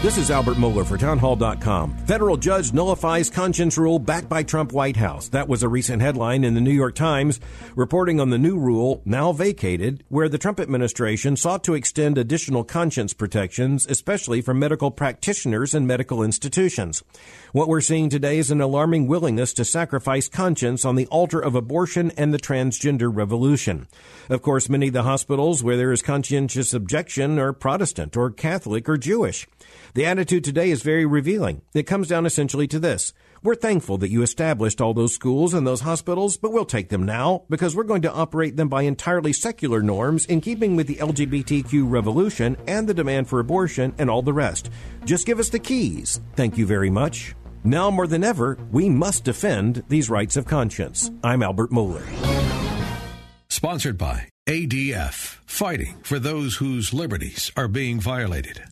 This is Albert Mohler for townhall.com. Federal judge nullifies conscience rule backed by Trump White House. That was a recent headline in the New York Times reporting on the new rule now vacated where the Trump administration sought to extend additional conscience protections, especially for medical practitioners and medical institutions. What we're seeing today is an alarming willingness to sacrifice conscience on the altar of abortion and the transgender revolution. Of course, many of the hospitals where there is conscientious objection are Protestant or Catholic or Jewish. The attitude today is very revealing. It comes down essentially to this. We're thankful that you established all those schools and those hospitals, but we'll take them now because we're going to operate them by entirely secular norms in keeping with the LGBTQ revolution and the demand for abortion and all the rest. Just give us the keys. Thank you very much. Now more than ever, we must defend these rights of conscience. I'm Albert Mohler. Sponsored by ADF, fighting for those whose liberties are being violated.